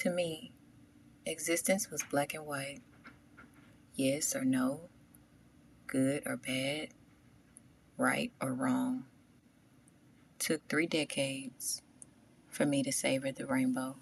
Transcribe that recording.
To me, existence was black and white. Yes or no, good or bad, right or wrong. Took three decades for me to savor the rainbow.